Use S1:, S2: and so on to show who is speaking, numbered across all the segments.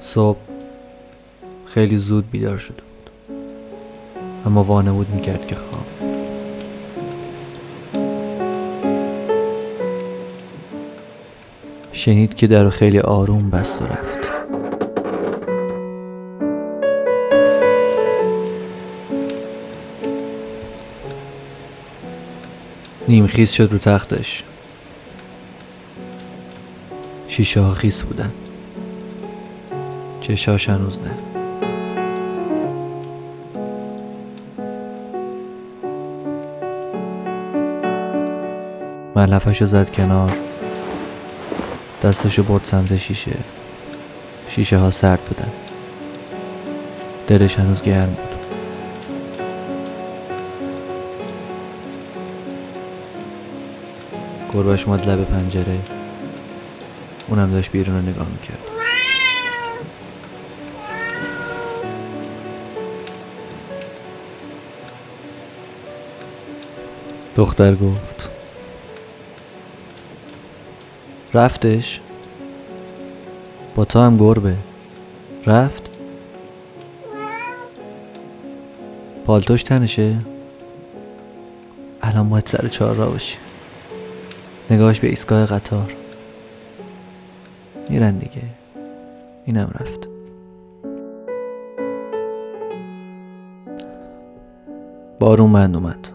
S1: صبح خیلی زود بیدار شده بود. اما وانمود می‌کرد که خواب شنید که در خیلی آروم بست و رفت. نیمخیز شد رو تختش. شیشه ها خیس بودن. چشاش هنوز نه. ملفش زد کنار. دستشو برد سمت شیشه. شیشه ها سرد بودن. دلش هنوز گرم بود. گربش ماد لب پنجره. اونم داشت بیرون رو نگاه می‌کرد. دختر گفت رفتش؟ با تو هم گربه. رفت؟ پالتوش تنشه؟ الان باید سر چهار را باشی نگاهش به ایستگاه قطار. میرن دیگه. اینم رفت. بارون بند اومد.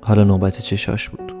S1: حالا نوبت چشاش بود.